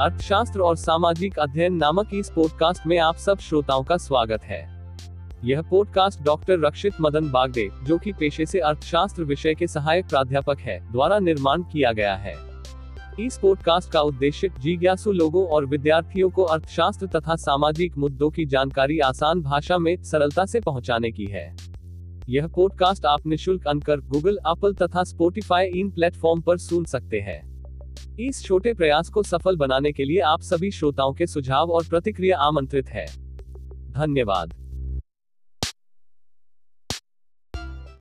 अर्थशास्त्र और सामाजिक अध्ययन नामक इस पॉडकास्ट में आप सब श्रोताओं का स्वागत है। यह पॉडकास्ट डॉक्टर रक्षित मदन बागडे, जो कि पेशे से अर्थशास्त्र विषय के सहायक प्राध्यापक है, द्वारा निर्माण किया गया है। इस पॉडकास्ट का उद्देश्य जिज्ञासु लोगों और विद्यार्थियों को अर्थशास्त्र तथा सामाजिक मुद्दों की जानकारी आसान भाषा में सरलता से पहुँचाने की है। यह पॉडकास्ट आप निशुल्क अनकर गूगल एप्पल तथा स्पोटिफाई इन प्लेटफॉर्म पर सुन सकते हैं। इस छोटे प्रयास को सफल बनाने के लिए आप सभी श्रोताओं के सुझाव और प्रतिक्रिया आमंत्रित है। धन्यवाद।